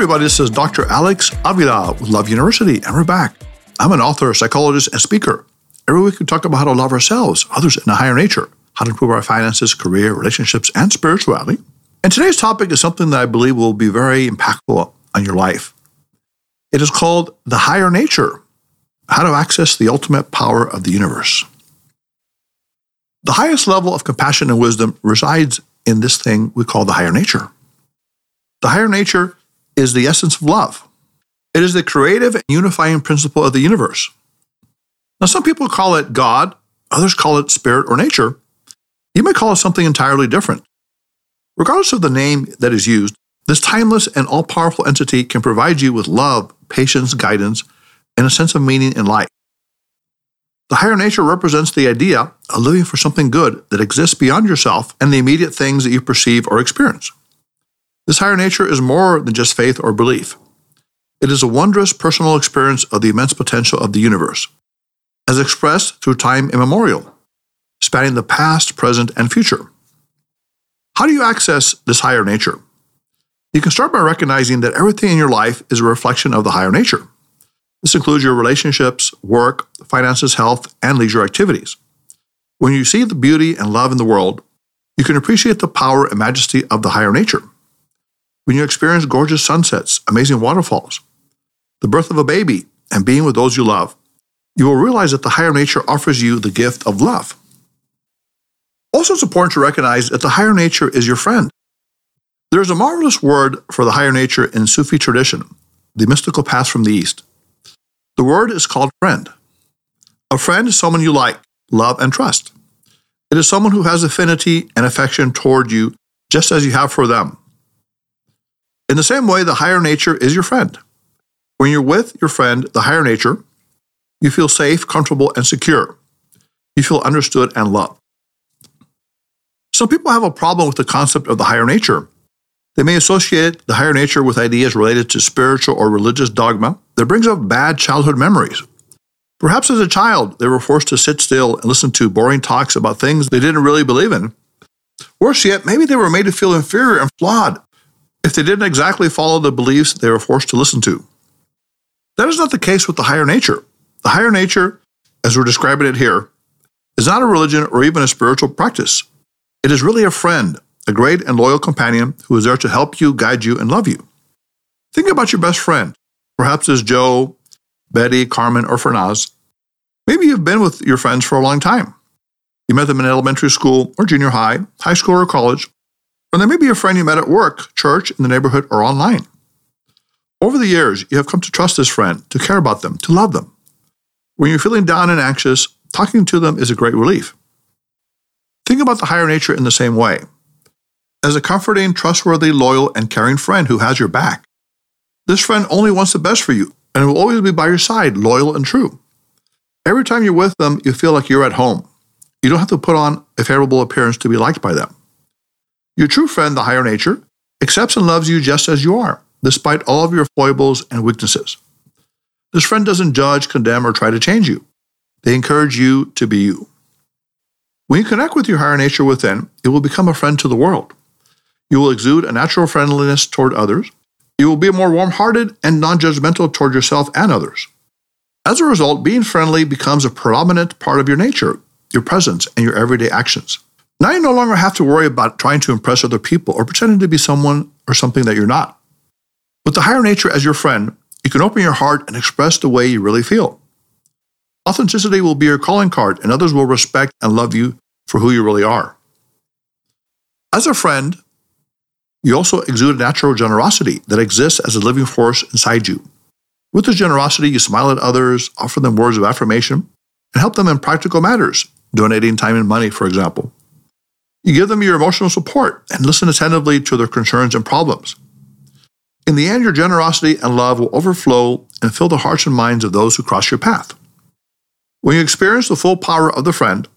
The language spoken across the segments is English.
everybody. This is Dr. Alex Avila with Love University, and we're back. I'm an author, psychologist, and speaker. Every week we talk about how to love ourselves, others, and a higher nature, how to improve our finances, career, relationships, and spirituality. And today's topic is something that I believe will be very impactful on your life. It is called the higher nature, how to access the ultimate power of the universe. The highest level of compassion and wisdom resides in this thing we call the higher nature. The higher nature is the essence of love. It is the creative and unifying principle of the universe. Now, some people call it God, others call it spirit or nature. You may call it something entirely different. Regardless of the name that is used, this timeless and all powerful entity can provide you with love, patience, guidance, and a sense of meaning in life. The higher nature represents the idea of living for something good that exists beyond yourself and the immediate things that you perceive or experience. This higher nature is more than just faith or belief. It is a wondrous personal experience of the immense potential of the universe, as expressed through time immemorial, spanning the past, present, and future. How do you access this higher nature? You can start by recognizing that everything in your life is a reflection of the higher nature. This includes your relationships, work, finances, health, and leisure activities. When you see the beauty and love in the world, you can appreciate the power and majesty of the higher nature when you experience gorgeous sunsets, amazing waterfalls, the birth of a baby, and being with those you love, you will realize that the higher nature offers you the gift of love. Also, it's important to recognize that the higher nature is your friend. There is a marvelous word for the higher nature in Sufi tradition, the mystical path from the East. The word is called friend. A friend is someone you like, love, and trust. It is someone who has affinity and affection toward you just as you have for them. In the same way, the higher nature is your friend. When you're with your friend, the higher nature, you feel safe, comfortable, and secure. You feel understood and loved. Some people have a problem with the concept of the higher nature. They may associate the higher nature with ideas related to spiritual or religious dogma that brings up bad childhood memories. Perhaps as a child, they were forced to sit still and listen to boring talks about things they didn't really believe in. Worse yet, maybe they were made to feel inferior and flawed if they didn't exactly follow the beliefs they were forced to listen to. That is not the case with the higher nature. The higher nature, as we're describing it here, is not a religion or even a spiritual practice. It is really a friend, a great and loyal companion who is there to help you, guide you, and love you. Think about your best friend. Perhaps it's Joe, Betty, Carmen, or Fernaz. Maybe you've been with your friends for a long time. You met them in elementary school or junior high, high school or college, or there may be a friend you met at work, church, in the neighborhood, or online. Over the years, you have come to trust this friend, to care about them, to love them. When you're feeling down and anxious, talking to them is a great relief. Think about the higher nature in the same way. As a comforting, trustworthy, loyal, and caring friend who has your back. This friend only wants the best for you and will always be by your side, loyal and true. Every time you're with them, you feel like you're at home. You don't have to put on a favorable appearance to be liked by them. Your true friend, the higher nature, accepts and loves you just as you are, despite all of your foibles and weaknesses. This friend doesn't judge, condemn, or try to change you. They encourage you to be you. When you connect with your higher nature within, it will become a friend to the world. You will exude a natural friendliness toward others. You will be more warm hearted and non judgmental toward yourself and others. As a result, being friendly becomes a predominant part of your nature, your presence, and your everyday actions. Now you no longer have to worry about trying to impress other people or pretending to be someone or something that you're not. With the higher nature as your friend, you can open your heart and express the way you really feel. Authenticity will be your calling card, and others will respect and love you for who you really are. As a friend, you also exude natural generosity that exists as a living force inside you. With this generosity, you smile at others, offer them words of affirmation, and help them in practical matters, donating time and money, for example. You give them your emotional support and listen attentively to their concerns and problems. In the end, your generosity and love will overflow and fill the hearts and minds of those who cross your path. When you experience the full power of the friend,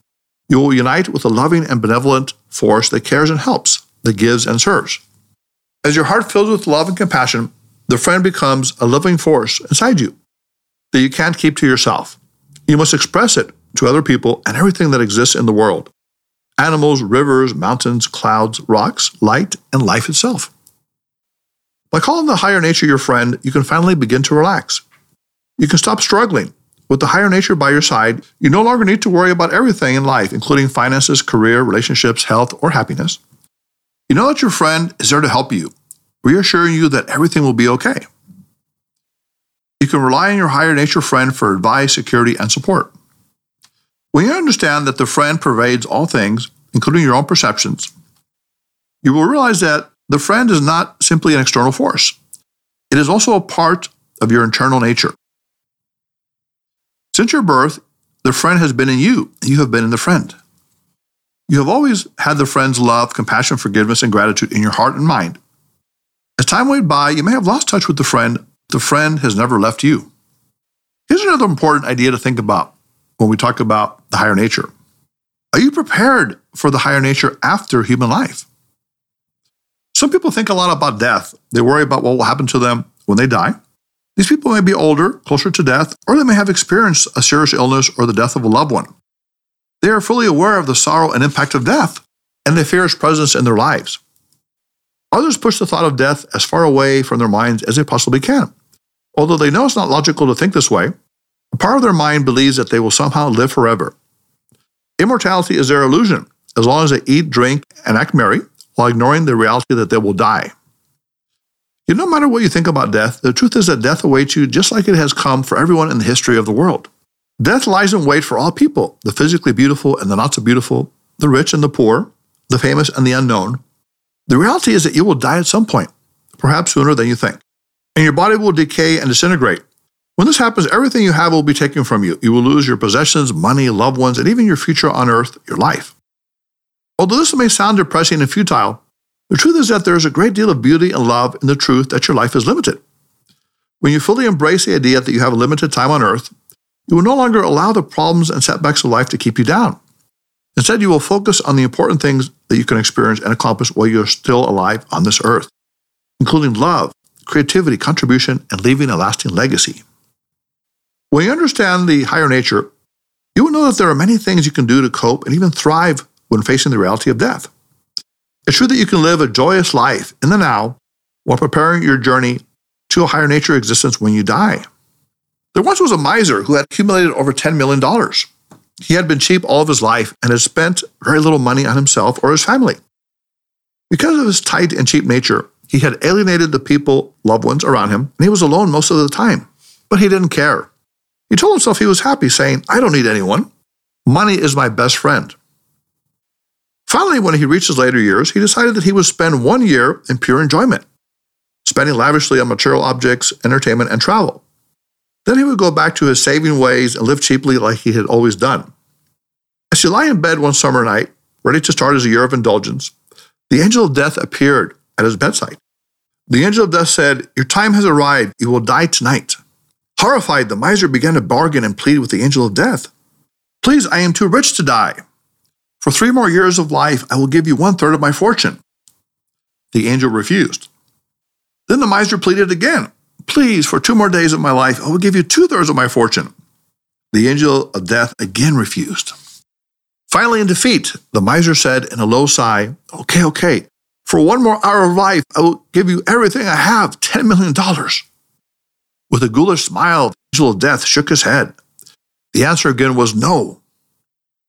you will unite with a loving and benevolent force that cares and helps, that gives and serves. As your heart fills with love and compassion, the friend becomes a living force inside you that you can't keep to yourself. You must express it to other people and everything that exists in the world animals, rivers, mountains, clouds, rocks, light, and life itself. By calling the higher nature your friend, you can finally begin to relax. You can stop struggling. With the higher nature by your side, you no longer need to worry about everything in life, including finances, career, relationships, health, or happiness. You know that your friend is there to help you, reassuring you that everything will be okay. You can rely on your higher nature friend for advice, security, and support. When you understand that the friend pervades all things, including your own perceptions, you will realize that the friend is not simply an external force. It is also a part of your internal nature. Since your birth, the friend has been in you, you have been in the friend. You have always had the friend's love, compassion, forgiveness, and gratitude in your heart and mind. As time went by, you may have lost touch with the friend. The friend has never left you. Here's another important idea to think about when we talk about the higher nature. Are you prepared for the higher nature after human life? Some people think a lot about death. They worry about what will happen to them when they die. These people may be older, closer to death, or they may have experienced a serious illness or the death of a loved one. They are fully aware of the sorrow and impact of death, and they fear its presence in their lives. Others push the thought of death as far away from their minds as they possibly can. Although they know it's not logical to think this way, a part of their mind believes that they will somehow live forever. Immortality is their illusion, as long as they eat, drink, and act merry, while ignoring the reality that they will die. You know, no matter what you think about death, the truth is that death awaits you just like it has come for everyone in the history of the world. Death lies in wait for all people the physically beautiful and the not so beautiful, the rich and the poor, the famous and the unknown. The reality is that you will die at some point, perhaps sooner than you think, and your body will decay and disintegrate. When this happens, everything you have will be taken from you. You will lose your possessions, money, loved ones, and even your future on earth, your life. Although this may sound depressing and futile, the truth is that there is a great deal of beauty and love in the truth that your life is limited. When you fully embrace the idea that you have a limited time on earth, you will no longer allow the problems and setbacks of life to keep you down. Instead, you will focus on the important things that you can experience and accomplish while you're still alive on this earth, including love, creativity, contribution, and leaving a lasting legacy. When you understand the higher nature, you will know that there are many things you can do to cope and even thrive when facing the reality of death. It's true that you can live a joyous life in the now while preparing your journey to a higher nature existence when you die. There once was a miser who had accumulated over $10 million. He had been cheap all of his life and had spent very little money on himself or his family. Because of his tight and cheap nature, he had alienated the people, loved ones around him, and he was alone most of the time. But he didn't care. He told himself he was happy, saying, I don't need anyone. Money is my best friend. Finally, when he reached his later years, he decided that he would spend one year in pure enjoyment, spending lavishly on material objects, entertainment, and travel. Then he would go back to his saving ways and live cheaply like he had always done. As he lay in bed one summer night, ready to start his year of indulgence, the angel of death appeared at his bedside. The angel of death said, Your time has arrived. You will die tonight. Horrified, the miser began to bargain and plead with the angel of death. Please, I am too rich to die. For three more years of life, I will give you one third of my fortune. The angel refused. Then the miser pleaded again. Please, for two more days of my life, I will give you two thirds of my fortune. The angel of death again refused. Finally, in defeat, the miser said in a low sigh, Okay, okay, for one more hour of life, I will give you everything I have $10 million. With a ghoulish smile, the angel of death shook his head. The answer again was no.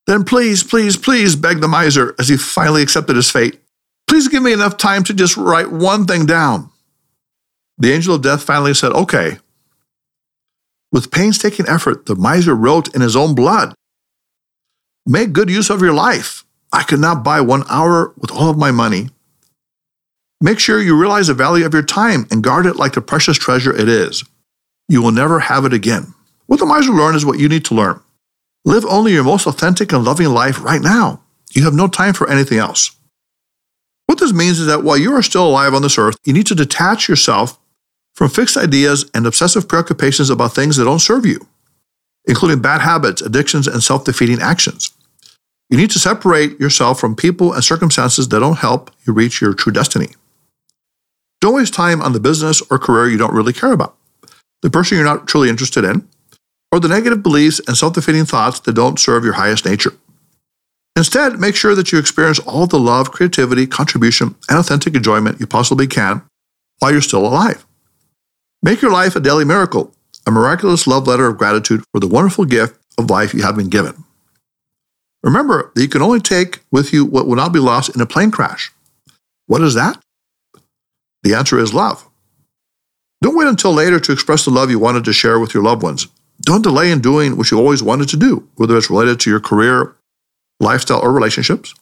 Then please, please, please, begged the miser as he finally accepted his fate. Please give me enough time to just write one thing down. The angel of death finally said, Okay. With painstaking effort, the miser wrote in his own blood Make good use of your life. I could not buy one hour with all of my money. Make sure you realize the value of your time and guard it like the precious treasure it is. You will never have it again. What the miser learned is what you need to learn. Live only your most authentic and loving life right now. You have no time for anything else. What this means is that while you are still alive on this earth, you need to detach yourself from fixed ideas and obsessive preoccupations about things that don't serve you, including bad habits, addictions, and self defeating actions. You need to separate yourself from people and circumstances that don't help you reach your true destiny. Don't waste time on the business or career you don't really care about, the person you're not truly interested in, or the negative beliefs and self defeating thoughts that don't serve your highest nature. Instead, make sure that you experience all the love, creativity, contribution, and authentic enjoyment you possibly can while you're still alive. Make your life a daily miracle, a miraculous love letter of gratitude for the wonderful gift of life you have been given. Remember that you can only take with you what will not be lost in a plane crash. What is that? The answer is love. Don't wait until later to express the love you wanted to share with your loved ones. Don't delay in doing what you always wanted to do, whether it's related to your career, lifestyle, or relationships.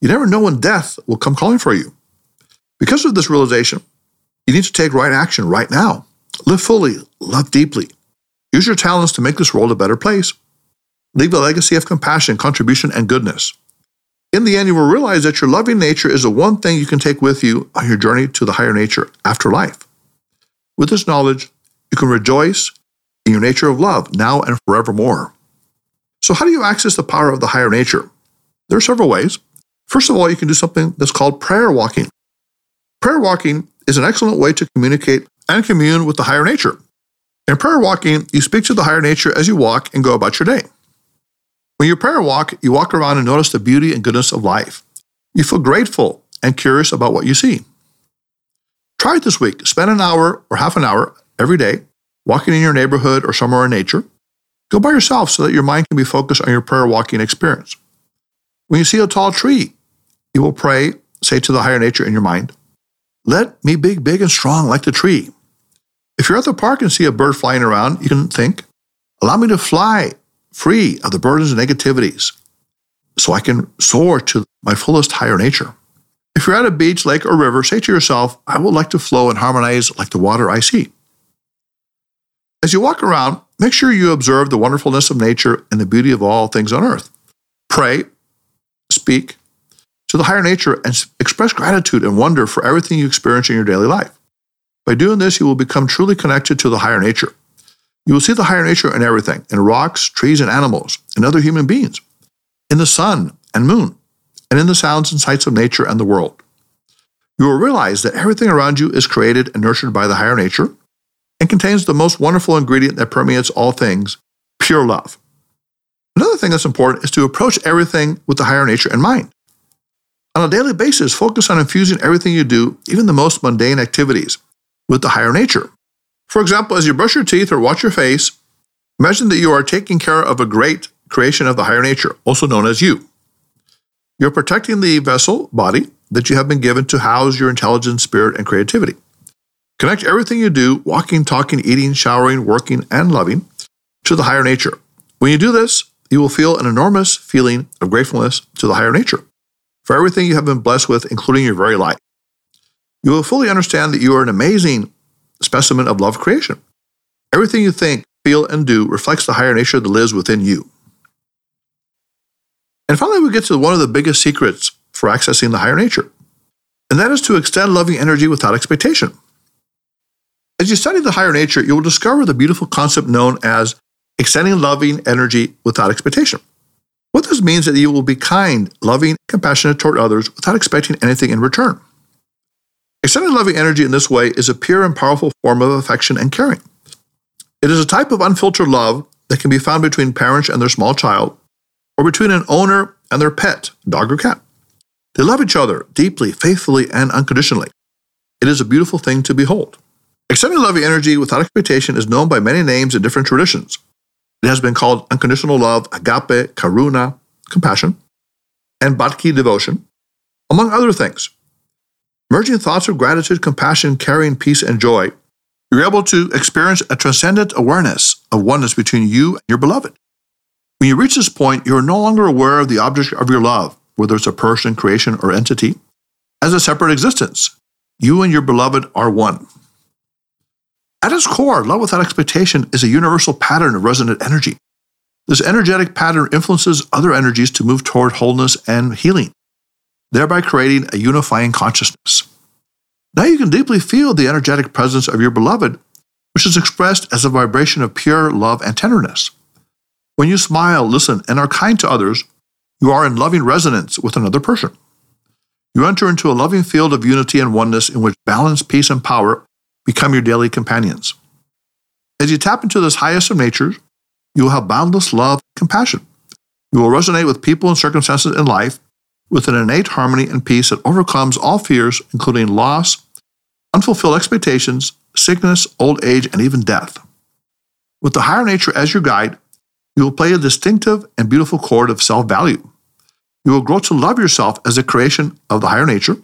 You never know when death will come calling for you. Because of this realization, you need to take right action right now. Live fully, love deeply. Use your talents to make this world a better place. Leave a legacy of compassion, contribution, and goodness. In the end, you will realize that your loving nature is the one thing you can take with you on your journey to the higher nature after life. With this knowledge, you can rejoice in your nature of love now and forevermore. So, how do you access the power of the higher nature? There are several ways. First of all, you can do something that's called prayer walking. Prayer walking is an excellent way to communicate and commune with the higher nature. In prayer walking, you speak to the higher nature as you walk and go about your day. When you prayer walk, you walk around and notice the beauty and goodness of life. You feel grateful and curious about what you see. Try it this week. Spend an hour or half an hour every day walking in your neighborhood or somewhere in nature. Go by yourself so that your mind can be focused on your prayer walking experience. When you see a tall tree, you will pray, say to the higher nature in your mind, Let me be big and strong like the tree. If you're at the park and see a bird flying around, you can think, Allow me to fly free of the burdens and negativities so I can soar to my fullest higher nature. If you're at a beach, lake, or river, say to yourself, I would like to flow and harmonize like the water I see. As you walk around, make sure you observe the wonderfulness of nature and the beauty of all things on earth. Pray, speak to the higher nature, and express gratitude and wonder for everything you experience in your daily life. By doing this, you will become truly connected to the higher nature. You will see the higher nature in everything in rocks, trees, and animals, and other human beings, in the sun and moon, and in the sounds and sights of nature and the world. You will realize that everything around you is created and nurtured by the higher nature and contains the most wonderful ingredient that permeates all things pure love. Another thing that's important is to approach everything with the higher nature in mind. On a daily basis, focus on infusing everything you do, even the most mundane activities, with the higher nature. For example, as you brush your teeth or wash your face, imagine that you are taking care of a great creation of the higher nature, also known as you. You're protecting the vessel, body, that you have been given to house your intelligence, spirit, and creativity. Connect everything you do, walking, talking, eating, showering, working, and loving, to the higher nature. When you do this, you will feel an enormous feeling of gratefulness to the higher nature for everything you have been blessed with, including your very life. You will fully understand that you are an amazing specimen of love creation. Everything you think, feel, and do reflects the higher nature that lives within you. And finally, we get to one of the biggest secrets for accessing the higher nature, and that is to extend loving energy without expectation. As you study the higher nature, you will discover the beautiful concept known as extending loving energy without expectation. What this means is that you will be kind, loving, compassionate toward others without expecting anything in return. Extended loving energy in this way is a pure and powerful form of affection and caring. It is a type of unfiltered love that can be found between parents and their small child, or between an owner and their pet, dog or cat. They love each other deeply, faithfully, and unconditionally. It is a beautiful thing to behold. Extended loving energy without expectation is known by many names in different traditions. It has been called unconditional love, agape, karuna, compassion, and bhakti devotion, among other things. Merging thoughts of gratitude, compassion, caring, peace, and joy, you're able to experience a transcendent awareness of oneness between you and your beloved. When you reach this point, you're no longer aware of the object of your love, whether it's a person, creation, or entity, as a separate existence. You and your beloved are one. At its core, love without expectation is a universal pattern of resonant energy. This energetic pattern influences other energies to move toward wholeness and healing thereby creating a unifying consciousness. Now you can deeply feel the energetic presence of your beloved, which is expressed as a vibration of pure love and tenderness. When you smile, listen, and are kind to others, you are in loving resonance with another person. You enter into a loving field of unity and oneness in which balance, peace, and power become your daily companions. As you tap into this highest of natures, you will have boundless love and compassion. You will resonate with people and circumstances in life with an innate harmony and peace that overcomes all fears, including loss, unfulfilled expectations, sickness, old age, and even death. With the higher nature as your guide, you will play a distinctive and beautiful chord of self value. You will grow to love yourself as a creation of the higher nature.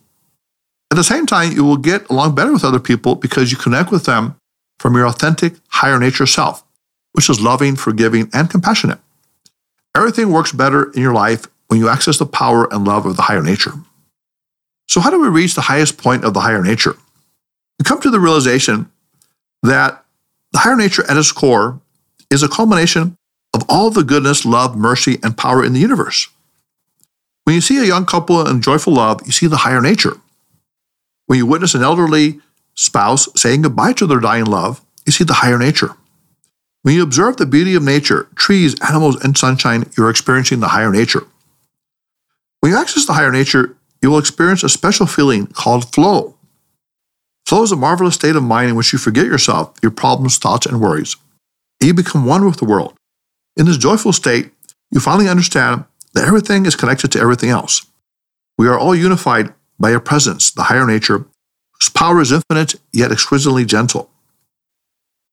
At the same time, you will get along better with other people because you connect with them from your authentic higher nature self, which is loving, forgiving, and compassionate. Everything works better in your life when you access the power and love of the higher nature. So, how do we reach the highest point of the higher nature? We come to the realization that the higher nature at its core is a culmination all the goodness, love, mercy, and power in the universe. When you see a young couple in joyful love, you see the higher nature. When you witness an elderly spouse saying goodbye to their dying love, you see the higher nature. When you observe the beauty of nature, trees, animals, and sunshine, you're experiencing the higher nature. When you access the higher nature, you will experience a special feeling called flow. Flow is a marvelous state of mind in which you forget yourself, your problems, thoughts, and worries. And you become one with the world. In this joyful state, you finally understand that everything is connected to everything else. We are all unified by a presence, the higher nature, whose power is infinite yet exquisitely gentle.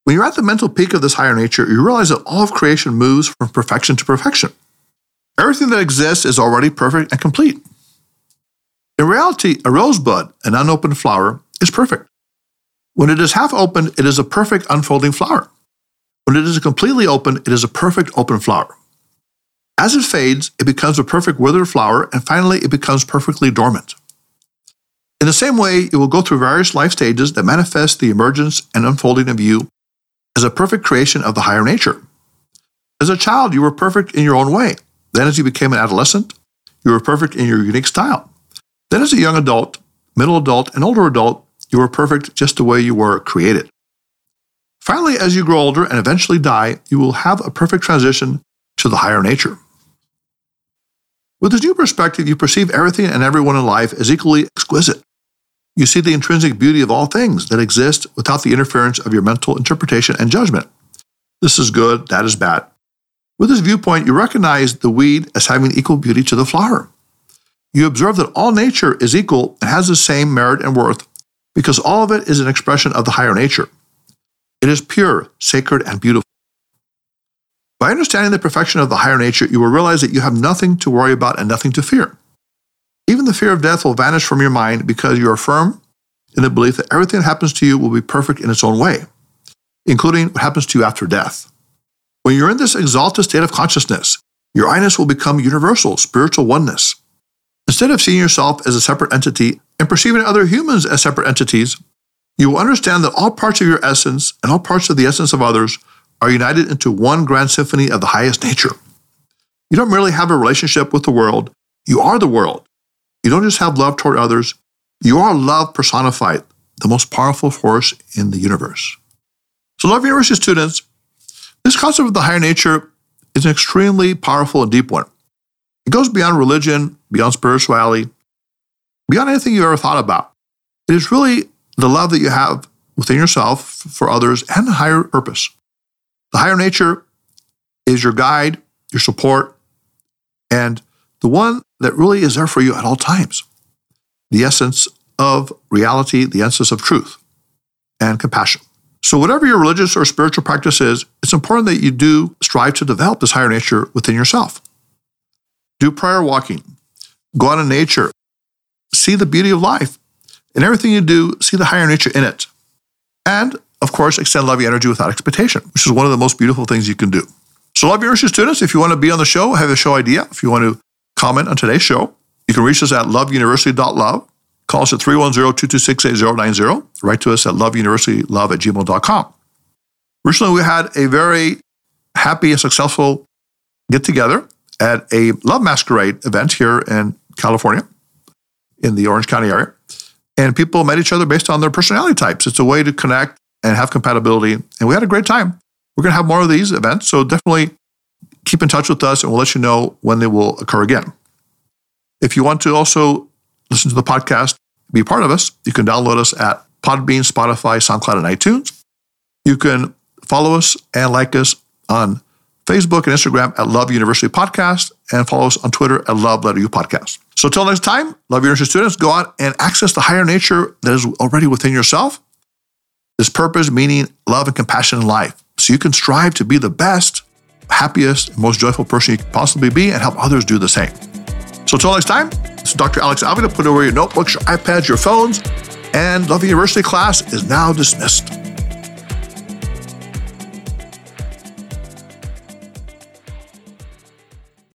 When you're at the mental peak of this higher nature, you realize that all of creation moves from perfection to perfection. Everything that exists is already perfect and complete. In reality, a rosebud, an unopened flower, is perfect. When it is half open, it is a perfect unfolding flower. When it is completely open, it is a perfect open flower. As it fades, it becomes a perfect withered flower, and finally, it becomes perfectly dormant. In the same way, you will go through various life stages that manifest the emergence and unfolding of you as a perfect creation of the higher nature. As a child, you were perfect in your own way. Then, as you became an adolescent, you were perfect in your unique style. Then, as a young adult, middle adult, and older adult, you were perfect just the way you were created. Finally, as you grow older and eventually die, you will have a perfect transition to the higher nature. With this new perspective, you perceive everything and everyone in life as equally exquisite. You see the intrinsic beauty of all things that exist without the interference of your mental interpretation and judgment. This is good, that is bad. With this viewpoint, you recognize the weed as having equal beauty to the flower. You observe that all nature is equal and has the same merit and worth because all of it is an expression of the higher nature. It is pure, sacred, and beautiful. By understanding the perfection of the higher nature, you will realize that you have nothing to worry about and nothing to fear. Even the fear of death will vanish from your mind because you are firm in the belief that everything that happens to you will be perfect in its own way, including what happens to you after death. When you're in this exalted state of consciousness, your I-ness will become universal, spiritual oneness. Instead of seeing yourself as a separate entity and perceiving other humans as separate entities, you will understand that all parts of your essence and all parts of the essence of others are united into one grand symphony of the highest nature. You don't merely have a relationship with the world, you are the world. You don't just have love toward others, you are love personified, the most powerful force in the universe. So, Love University students, this concept of the higher nature is an extremely powerful and deep one. It goes beyond religion, beyond spirituality, beyond anything you've ever thought about. It is really the love that you have within yourself for others and the higher purpose. The higher nature is your guide, your support, and the one that really is there for you at all times. The essence of reality, the essence of truth and compassion. So, whatever your religious or spiritual practice is, it's important that you do strive to develop this higher nature within yourself. Do prayer walking, go out in nature, see the beauty of life. In everything you do, see the higher nature in it. And, of course, extend love energy without expectation, which is one of the most beautiful things you can do. So, Love University students, if you want to be on the show, have a show idea, if you want to comment on today's show, you can reach us at loveuniversity.love Call us at 310-226-8090. Write to us at loveuniversitylove at gmail.com. Recently, we had a very happy and successful get-together at a Love Masquerade event here in California, in the Orange County area. And people met each other based on their personality types. It's a way to connect and have compatibility. And we had a great time. We're going to have more of these events. So definitely keep in touch with us and we'll let you know when they will occur again. If you want to also listen to the podcast, be part of us, you can download us at Podbean, Spotify, SoundCloud, and iTunes. You can follow us and like us on Facebook and Instagram at Love University Podcast, and follow us on Twitter at Love Letter U Podcast. So until next time, Love University students, go out and access the higher nature that is already within yourself. This purpose, meaning, love, and compassion in life. So you can strive to be the best, happiest, most joyful person you can possibly be and help others do the same. So until next time, this is Dr. Alex Avila. Put away your notebooks, your iPads, your phones, and Love University class is now dismissed.